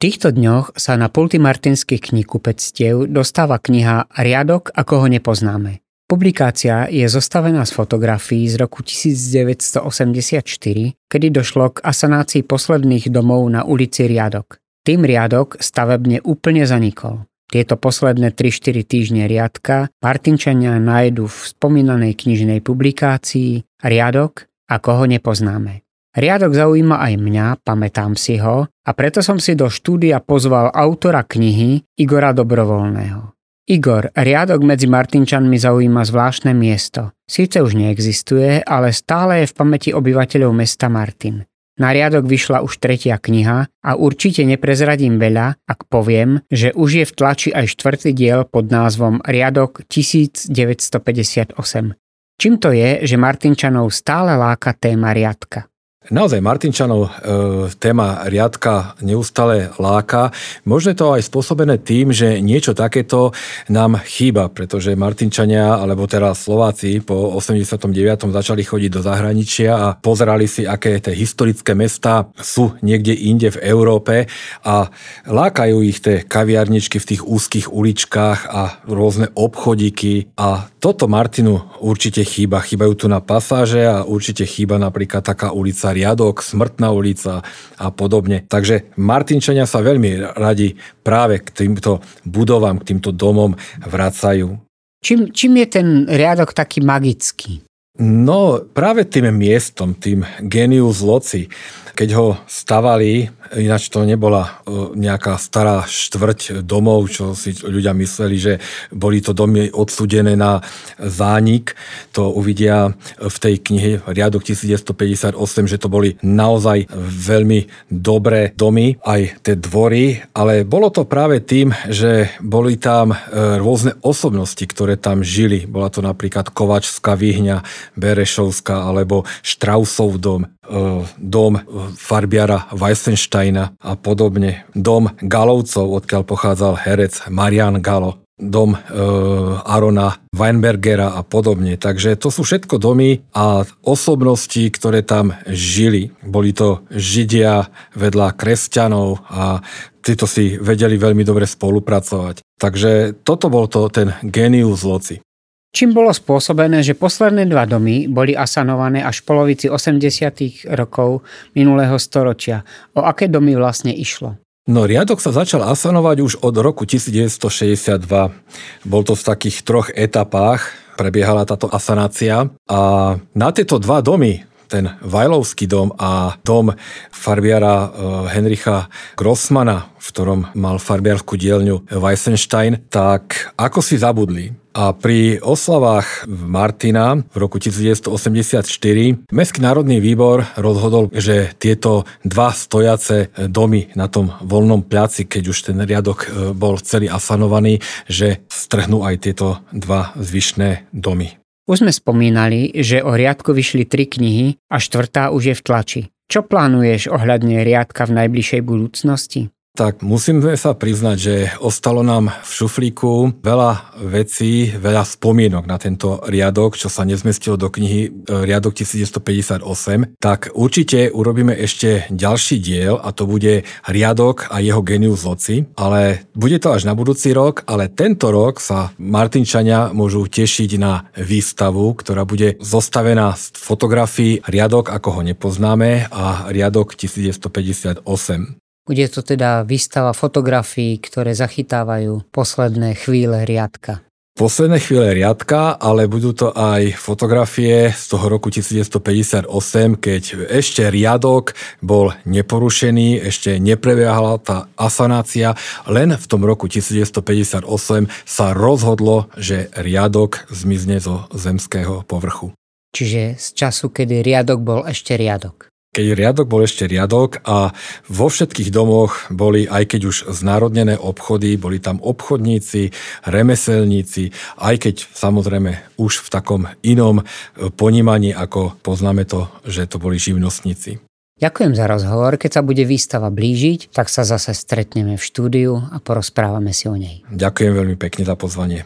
týchto dňoch sa na pulty martinských knihkupectiev dostáva kniha Riadok, ako ho nepoznáme. Publikácia je zostavená z fotografií z roku 1984, kedy došlo k asanácii posledných domov na ulici Riadok. Tým riadok stavebne úplne zanikol. Tieto posledné 3-4 týždne riadka Martinčania nájdu v spomínanej knižnej publikácii Riadok, ako ho nepoznáme. Riadok zaujíma aj mňa, pamätám si ho, a preto som si do štúdia pozval autora knihy Igora Dobrovoľného. Igor, riadok medzi Martinčanmi zaujíma zvláštne miesto. Síce už neexistuje, ale stále je v pamäti obyvateľov mesta Martin. Na riadok vyšla už tretia kniha a určite neprezradím veľa, ak poviem, že už je v tlači aj štvrtý diel pod názvom Riadok 1958. Čím to je, že Martinčanov stále láka téma riadka? Naozaj Martinčanov e, téma riadka neustále láka. Možno je to aj spôsobené tým, že niečo takéto nám chýba, pretože Martinčania, alebo teraz Slováci po 89. začali chodiť do zahraničia a pozerali si, aké tie historické mesta sú niekde inde v Európe a lákajú ich tie kaviarničky v tých úzkých uličkách a rôzne obchodíky a toto Martinu určite chýba. Chýbajú tu na pasáže a určite chýba napríklad taká ulica riadok, smrtná ulica a podobne. Takže Martinčania sa veľmi radi práve k týmto budovám, k týmto domom vracajú. Čím, čím je ten riadok taký magický? No, práve tým miestom, tým genius loci. Keď ho stavali, ináč to nebola e, nejaká stará štvrť domov, čo si ľudia mysleli, že boli to domy odsudené na zánik. To uvidia v tej knihe Riadok 1958, že to boli naozaj veľmi dobré domy, aj tie dvory, ale bolo to práve tým, že boli tam e, rôzne osobnosti, ktoré tam žili. Bola to napríklad Kovačská výhňa, Berešovská alebo Štrausov dom, dom farbiara Weissensteina a podobne. Dom Galovcov, odkiaľ pochádzal herec Marian Galo dom e, Arona Weinbergera a podobne. Takže to sú všetko domy a osobnosti, ktoré tam žili. Boli to Židia vedľa kresťanov a títo si vedeli veľmi dobre spolupracovať. Takže toto bol to ten genius loci. Čím bolo spôsobené, že posledné dva domy boli asanované až v polovici 80. rokov minulého storočia. O aké domy vlastne išlo? No riadok sa začal asanovať už od roku 1962. Bol to v takých troch etapách, prebiehala táto asanácia a na tieto dva domy, ten Vajlovský dom a dom farbiara eh, Henricha Grossmana, v ktorom mal farbiarskú dielňu Weissenstein, tak ako si zabudli. A pri oslavách Martina v roku 1984 Mestský národný výbor rozhodol, že tieto dva stojace domy na tom voľnom pľaci, keď už ten riadok eh, bol celý asanovaný, že strhnú aj tieto dva zvyšné domy. Už sme spomínali, že o riadku vyšli tri knihy a štvrtá už je v tlači. Čo plánuješ ohľadne riadka v najbližšej budúcnosti? Tak musíme sa priznať, že ostalo nám v šuflíku veľa vecí, veľa spomienok na tento riadok, čo sa nezmestilo do knihy e, riadok 1158. Tak určite urobíme ešte ďalší diel a to bude riadok a jeho genius loci, ale bude to až na budúci rok, ale tento rok sa Martinčania môžu tešiť na výstavu, ktorá bude zostavená z fotografií riadok, ako ho nepoznáme a riadok 1958. Bude to teda výstava fotografií, ktoré zachytávajú posledné chvíle riadka. Posledné chvíle riadka, ale budú to aj fotografie z toho roku 1958, keď ešte riadok bol neporušený, ešte neprebiehala tá asanácia, len v tom roku 1958 sa rozhodlo, že riadok zmizne zo zemského povrchu. Čiže z času, kedy riadok bol ešte riadok keď riadok bol ešte riadok a vo všetkých domoch boli, aj keď už znárodnené obchody, boli tam obchodníci, remeselníci, aj keď samozrejme už v takom inom e, ponímaní, ako poznáme to, že to boli živnostníci. Ďakujem za rozhovor. Keď sa bude výstava blížiť, tak sa zase stretneme v štúdiu a porozprávame si o nej. Ďakujem veľmi pekne za pozvanie.